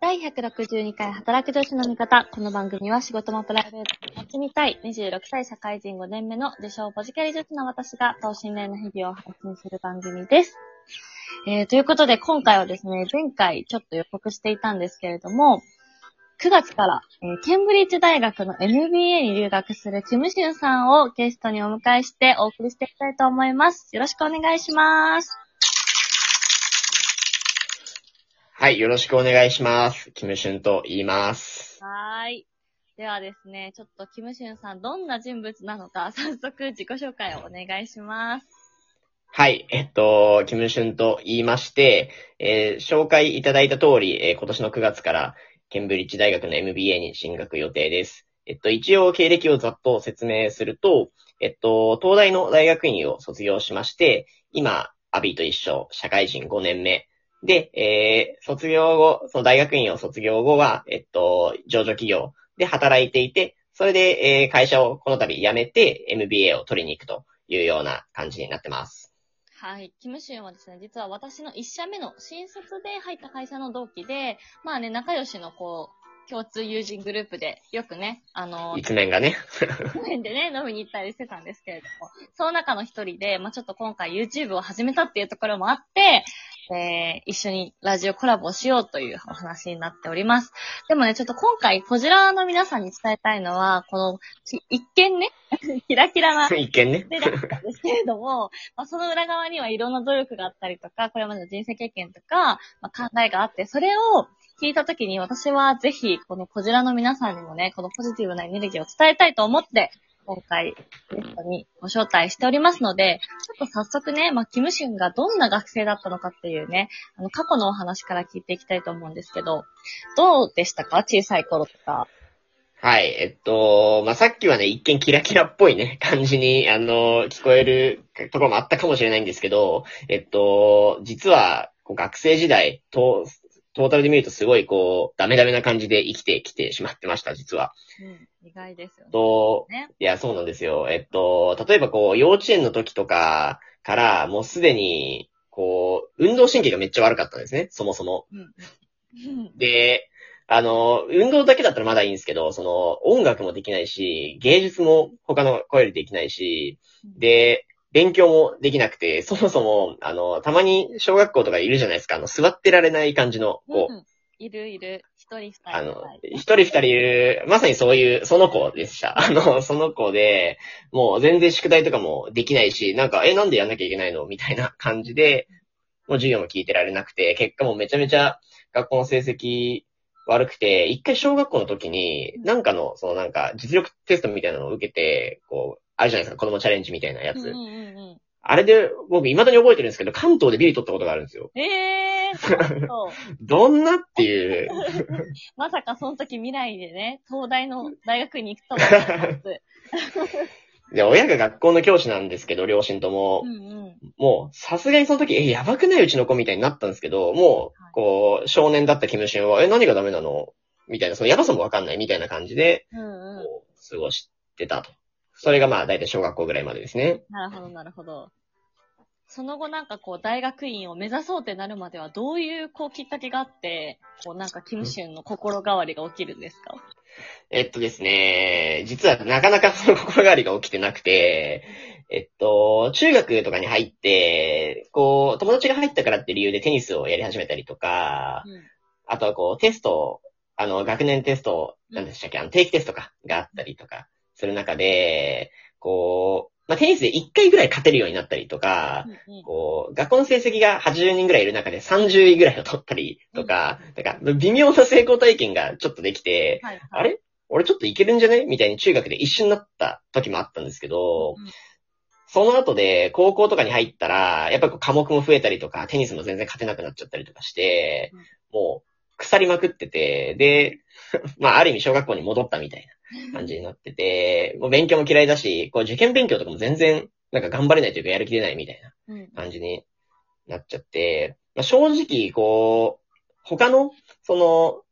第162回働く女子の味方。この番組は仕事もプライベートも楽しみたい26歳社会人5年目の自称ポジキャリ女子の私が等身大の日々を配信する番組です。えー、ということで今回はですね、前回ちょっと予告していたんですけれども、9月から、えーケンブリッジ大学の MBA に留学するキムシュンさんをゲストにお迎えしてお送りしていきたいと思います。よろしくお願いします。はい、よろしくお願いします。キムシュンと言います。はーい。ではですね、ちょっとキムシュンさんどんな人物なのか、早速自己紹介をお願いします。はい、えっと、キムシュンと言いまして、えー紹介いただいた通り、えー今年の9月からケンブリッジ大学の MBA に進学予定です。えっと、一応経歴をざっと説明すると、えっと、東大の大学院を卒業しまして、今、アビーと一緒、社会人5年目。で、えー卒業後、その大学院を卒業後は、えっと、上場企業で働いていて、それで、えー会社をこの度辞めて MBA を取りに行くというような感じになってます。はい。キムシュンはですね、実は私の1社目の新卒で入った会社の同期で、まあね、仲良しのこう、共通友人グループで、よくね、あの、一面がね。公園でね、飲みに行ったりしてたんですけれども、その中の一人で、まあちょっと今回 YouTube を始めたっていうところもあって、えー、一緒にラジオコラボをしようというお話になっております。でもね、ちょっと今回、こちらの皆さんに伝えたいのは、この、き一見ね、キラキラな 一見ね。でだったんですけれども、まあ、その裏側にはいろんな努力があったりとか、これまでの人生経験とか、まあ、考えがあって、それを聞いたときに私はぜひ、このこちらの皆さんにもね、このポジティブなエネルギーを伝えたいと思って、今回、ゲストにご招待しておりますので、ちょっと早速ね、まあ、キムシュンがどんな学生だったのかっていうね、あの、過去のお話から聞いていきたいと思うんですけど、どうでしたか？小さい頃とか。はい。えっと、まあ、さっきはね、一見キラキラっぽいね、感じに、あの、聞こえるところもあったかもしれないんですけど、えっと、実は、学生時代、トトータルで見るとすごい、こう、ダメダメな感じで生きてきてしまってました、実は。うん、意外ですよね。と、ね。いや、そうなんですよ。えっと、例えばこう、幼稚園の時とかから、もうすでに、こう、運動神経がめっちゃ悪かったんですね、そもそも。うん。うんで、あの、運動だけだったらまだいいんですけど、その、音楽もできないし、芸術も他の声よりできないし、で、勉強もできなくて、そもそも、あの、たまに小学校とかいるじゃないですか、あの、座ってられない感じの子。うんいるいる。一人二人。あのはい、一人二人いる、まさにそういう、その子でした。あの、その子で、もう全然宿題とかもできないし、なんか、え、なんでやんなきゃいけないの？みたいな感じで、もう授業も聞いてられなくて、結果もめちゃめちゃ学校の成績悪くて、一回小学校の時に、なんかの、そのなんか、実力テストみたいなのを受けて、こう、あるじゃないですか、子供チャレンジみたいなやつ。うんうんうんうん。あれで、僕未だに覚えてるんですけど、関東でビリ取ったことがあるんですよ。ええー。どんなっていう。まさかその時未来でね、東大の大学に行くと で、親が学校の教師なんですけど、両親とも。うんうん。もう、さすがにその時、え、やばくないうちの子みたいになったんですけど、もう、こう、少年だったキムシュンは、え、何がダメなの？みたいな、そのやばさもわかんないみたいな感じで、うんうん。こう、過ごしてたと。それがまあ、だいたい小学校ぐらいまでですね。なるほど、なるほど。その後なんかこう、大学院を目指そうってなるまでは、どういうこう、きっかけがあって、こう、なんか、キムシュンの心変わりが起きるんですか？えっとですね、実はなかなかその心変わりが起きてなくて、えっと、中学とかに入って、こう、友達が入ったからって理由でテニスをやり始めたりとか、うん。あとはこう、テスト、あの、学年テスト、なんでしたっけ、あの、定期テストか、があったりとか、する中で、こう、まあ、テニスで1回ぐらい勝てるようになったりとか、うんうん。こう、学校の成績が80人ぐらいいる中で30位ぐらいを取ったりとか、なんか、微妙な成功体験がちょっとできて、はいはい。あれ？俺ちょっといけるんじゃねみたいに中学で一瞬なった時もあったんですけど、うんその後で高校とかに入ったら、やっぱり科目も増えたりとか、テニスも全然勝てなくなっちゃったりとかして、もう腐りまくってて、で、まあある意味小学校に戻ったみたいな感じになってて、もう勉強も嫌いだし、こう受験勉強とかも全然なんか頑張れないというかやる気出ないみたいなうん。感じになっちゃって、まあ、正直、こう、他の、その、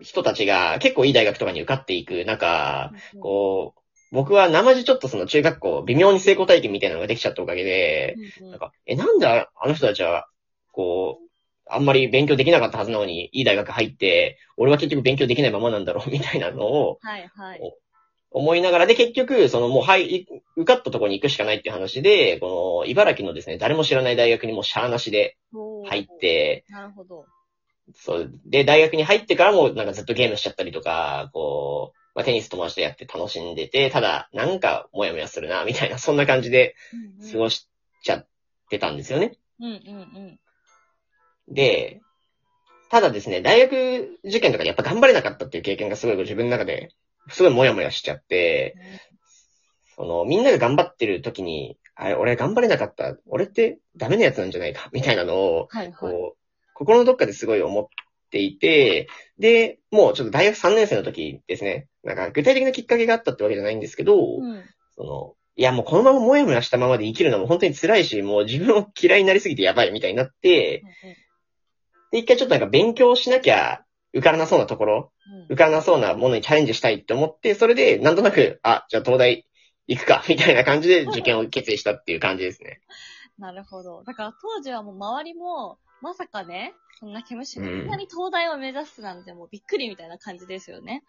人たちが結構いい大学とかに受かっていく中、うん。こう、僕は生地ちょっとその中学校、微妙に成功体験みたいなのができちゃったおかげで、なんか、え、なんでああの人たちは、こう、あんまり勉強できなかったはずなのに、いい大学入って、俺は結局勉強できないままなんだろう、みたいなのをはいはい。思いながら、で、結局、そのもう、はい、受かったところに行くしかないっていう話で、この、茨城のですね、誰も知らない大学にもうシャーなしで入って、なるほど。そう、で、大学に入ってからもなんかずっとゲームしちゃったりとか、こう、まあ、テニス友達とやって楽しんでて、ただ、なんか、もやもやするな、みたいな、そんな感じで過ごしちゃってたんですよね。うんうんうん。で、ただですね、大学受験とかでやっぱ頑張れなかったっていう経験がすごい自分の中で、すごいもやもやしちゃって、その、みんなが頑張ってる時に、あれ、俺頑張れなかった。俺ってダメなやつなんじゃないか、みたいなのを、はいはい。こう、心のどっかですごい思っていて、で、もうちょっと大学3年生の時ですね、なんか具体的なきっかけがあったってわけじゃないんですけど、うん。その、いやもうこのままもやもやしたままで生きるのも本当に辛いし、もう自分を嫌いになりすぎてやばいみたいになって、で、一回ちょっとなんか勉強しなきゃ受からなそうなところ、うん受からなそうなものにチャレンジしたいって思って、それでなんとなく、あ、じゃあ東大行くか、みたいな感じで受験を決意したっていう感じですね。なるほど。だから当時はもう周りも、まさかね、そんな毛虫うんみんなに東大を目指すなんてもうびっくりみたいな感じですよね。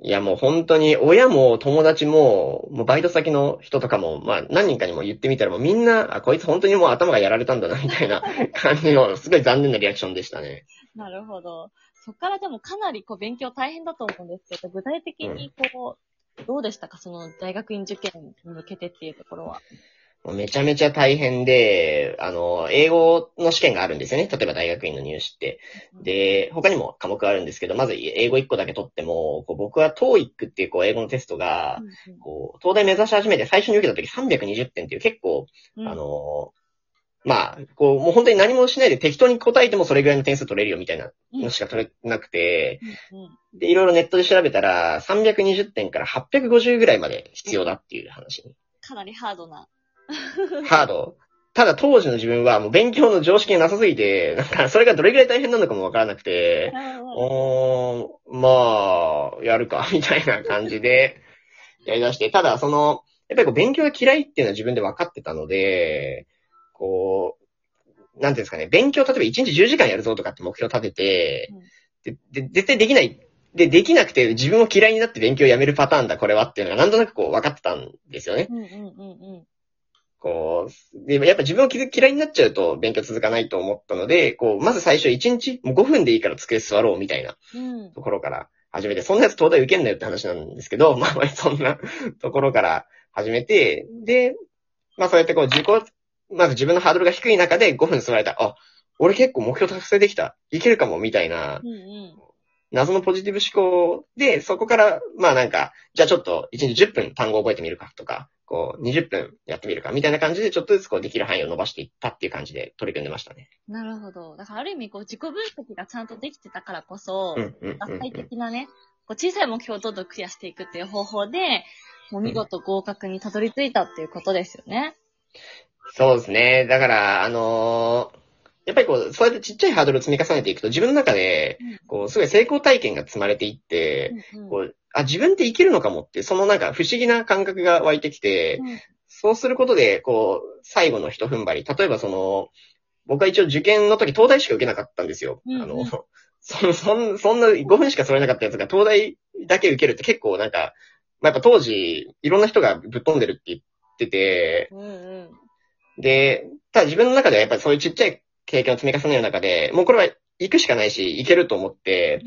いやもう本当に親も友達も、もうバイト先の人とかも、まあ何人かにも言ってみたらもうみんな、あ、こいつ本当にもう頭がやられたんだな、みたいな 感じの、すごい残念なリアクションでしたね。なるほど。そっからでもかなりこう勉強大変だと思うんですけど、具体的にこう、どうでしたか？その大学院受験に向けてっていうところは。めちゃめちゃ大変で、あの、英語の試験があるんですよね。例えば大学院の入試って。で、他にも科目があるんですけど、まず英語1個だけ取っても、こう僕は TOEIC っていうこう英語のテストが、こう、東大目指し始めて最初に受けた時320点っていう結構、うんあの、まあ、こう、もう本当に何もしないで適当に答えてもそれぐらいの点数取れるよみたいなのしか取れなくて、で、いろいろネットで調べたら、320点から850ぐらいまで必要だっていう話に。かなりハードな。ハード。ただ当時の自分はもう勉強の常識がなさすぎて、なんかそれがどれぐらい大変なのかもわからなくて、おー、まあ、やるか、みたいな感じでやり出して、ただその、やっぱりこう勉強が嫌いっていうのは自分で分かってたので、こう、なんていうんですかね、勉強例えば1日10時間やるぞとかって目標立てて、で、で、絶対できない。で、できなくて自分を嫌いになって勉強をやめるパターンだ、これはっていうのがなんとなくこう分かってたんですよね。うんうんうんこう、で、やっぱ自分を嫌いになっちゃうと勉強続かないと思ったので、こう、まず最初1日、もう5分でいいから机座ろうみたいなうん。うん。ところから始めて、そんなやつ東大受けんなよって話なんですけど、まあまあそんなところから始めて、で、まあそうやってこう自己、まず自分のハードルが低い中で5分座れた。あ、俺結構目標達成できた。いけるかも、みたいなうんうん。謎のポジティブ思考で、そこから、まあなんか、じゃあちょっと1日10分単語覚えてみるかとか、こう20分やってみるかみたいな感じでちょっとずつこうできる範囲を伸ばしていったっていう感じで取り組んでましたね。なるほど。だからある意味こう自己分析がちゃんとできてたからこそ、うんうんうん脱体うん。的なね、こう小さい目標をどんどんクリアしていくっていう方法で、もう見事合格にたどり着いたっていうことですよね。そうですね。だから、あのーやっぱりこう、そうやってちっちゃいハードルを積み重ねていくと自分の中で、こう、すごい成功体験が積まれていって、うんうんこう、あ、自分っていけるのかもって、そのなんか不思議な感覚が湧いてきて、うんそうすることで、こう、最後の一踏ん張り。例えばその、僕は一応受験の時東大しか受けなかったんですよ。うんうんあの、そ、そん、そんな5分しかそれなかったやつが東大だけ受けるって結構なんか、まあ、やっぱ当時、いろんな人がぶっ飛んでるって言ってて、うんうん。で、ただ自分の中ではやっぱりそういうちっちゃい経験を積み重ねる中で、もうこれは行くしかないし、行けると思って、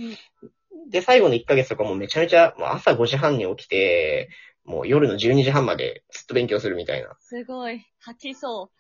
で、最後の1ヶ月とかもめちゃめちゃ、もう朝5時半に起きて、もう夜の12時半までずっと勉強するみたいな、すごい。吐きそ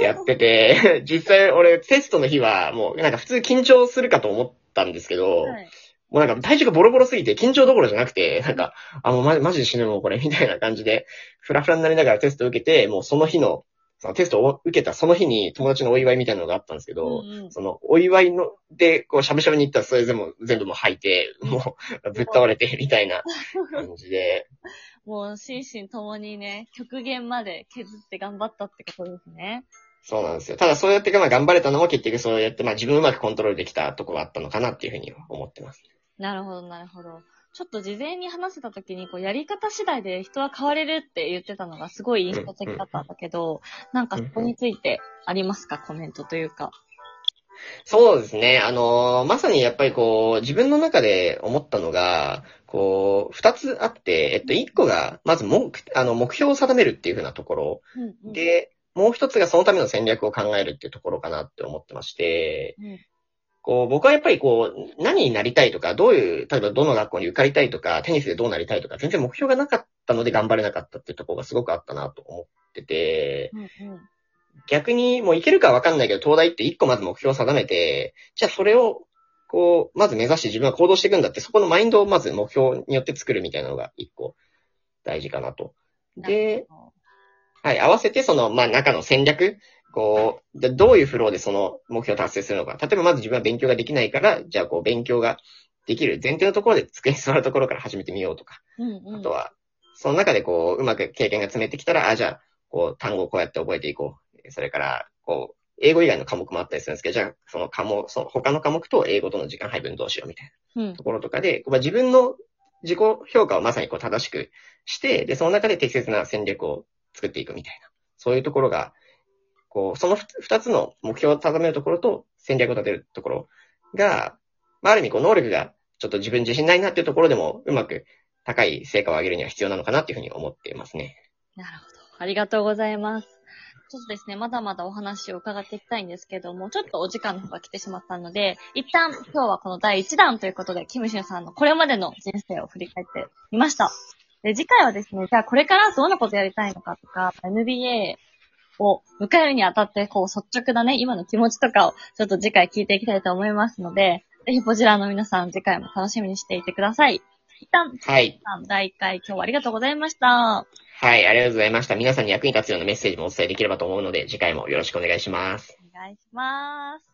やってて、実際俺テストの日はもうなんか普通緊張するかと思ったんですけう。ど、はい。もうなんか体重がボロボロすぎて緊張どころじゃなくて、なんか、あ、もうマジで死ぬもんこれ、みたいな感じで、フラフラになりながらテストを受けて、もうその日の、そのテストを受けたその日に友達のお祝いみたいなのがあったんですけど、うんうんそのお祝いの、で、こうしゃぶしゃぶに行ったらそれ全部、全部もう吐いて、もうぶっ倒れて、みたいな感じで、もう心身ともにね、極限まで削って頑張ったってことですね。そうなんですよ。ただそうやってまあ頑張れたのも結局そうやってまあ自分をうまくコントロールできたところがあったのかなっていうふうに思ってます。なるほど、なるほど。ちょっと事前に話せた時に、こう、やり方次第で人は変われるって言ってたのがすごい印象的だったんだけど、なんかそこについてありますか？コメントというか。そうですね。あのーまさにやっぱりこう、自分の中で思ったのが、こう、二つあって、えっと、一個が、まず目、あの、目標を定めるっていうふうなところ。うんうん、で、もう一つがそのための戦略を考えるっていうところかなって思ってまして、うんこう、僕はやっぱりこう、何になりたいとか、どういう、例えばどの学校に受かりたいとか、テニスでどうなりたいとか、全然目標がなかったので頑張れなかったっていうところがすごくあったなと思ってて、うんうん逆にもういけるかわかんないけど、東大って一個まず目標を定めて、じゃあそれを、こう、まず目指して自分は行動していくんだって、そこのマインドをまず目標によって作るみたいなのが一個大事かなと。で、、はい、合わせてその、まあ中の戦略、こう、でどういうフローでその目標を達成するのか。例えばまず自分は勉強ができないから、じゃあこう勉強ができる前提のところで机に座るところから始めてみようとか。うんうん、あとは、その中でこう、うまく経験が積めてきたら、あ、じゃあ、こう、単語をこうやって覚えていこう。それから、こう、英語以外の科目もあったりするんですけど、じゃあ、その科目、その他の科目と英語との時間配分どうしようみたいなうんところとかで、まあ、自分の自己評価をまさにこう正しくして、で、その中で適切な戦略を作っていくみたいな。そういうところが、こう、その二つの目標を定めるところと戦略を立てるところが、まあ、ある意味こう、能力がちょっと自分自信ないなっていうところでも、うまく高い成果を上げるには必要なのかなっていうふうに思っていますね。なるほど。ありがとうございます。ちょっとですね、まだまだお話を伺っていきたいんですけども、ちょっとお時間の方が来てしまったので、一旦今日はこの第1弾ということで、キムシュンさんのこれまでの人生を振り返ってみました。で、次回はですね、じゃあこれからどんなことやりたいのかとか、NBA を迎えるにあたって、こう率直なね、今の気持ちとかをちょっと次回聞いていきたいと思いますので、ぜひこちらの皆さん次回も楽しみにしていてください。一旦、はい。はい、ありがとうございました。皆さんに役に立つようなメッセージもお伝えできればと思うので、次回もよろしくお願いします。お願いします。